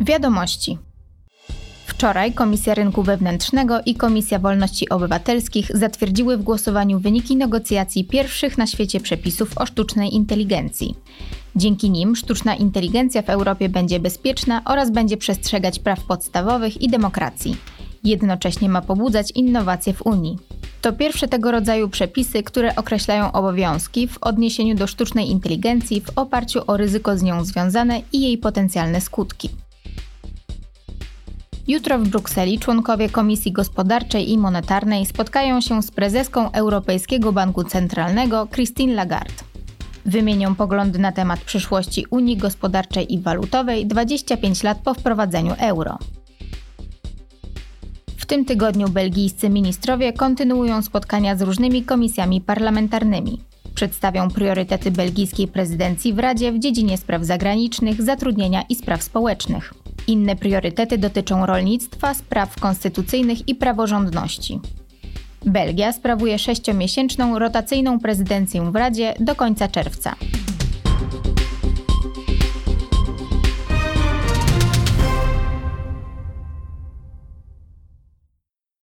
Wiadomości. Wczoraj Komisja Rynku Wewnętrznego i Komisja Wolności Obywatelskich zatwierdziły w głosowaniu wyniki negocjacji pierwszych na świecie przepisów o sztucznej inteligencji. Dzięki nim sztuczna inteligencja w Europie będzie bezpieczna oraz będzie przestrzegać praw podstawowych i demokracji. Jednocześnie ma pobudzać innowacje w Unii. To pierwsze tego rodzaju przepisy, które określają obowiązki w odniesieniu do sztucznej inteligencji w oparciu o ryzyko z nią związane i jej potencjalne skutki. Jutro w Brukseli członkowie Komisji Gospodarczej i Monetarnej spotkają się z prezeską Europejskiego Banku Centralnego Christine Lagarde. Wymienią poglądy na temat przyszłości Unii Gospodarczej i Walutowej 25 lat po wprowadzeniu euro. W tym tygodniu belgijscy ministrowie kontynuują spotkania z różnymi komisjami parlamentarnymi. Przedstawią priorytety belgijskiej prezydencji w Radzie w dziedzinie spraw zagranicznych, zatrudnienia i spraw społecznych. Inne priorytety dotyczą rolnictwa, spraw konstytucyjnych i praworządności. Belgia sprawuje sześciomiesięczną rotacyjną prezydencję w Radzie do końca czerwca.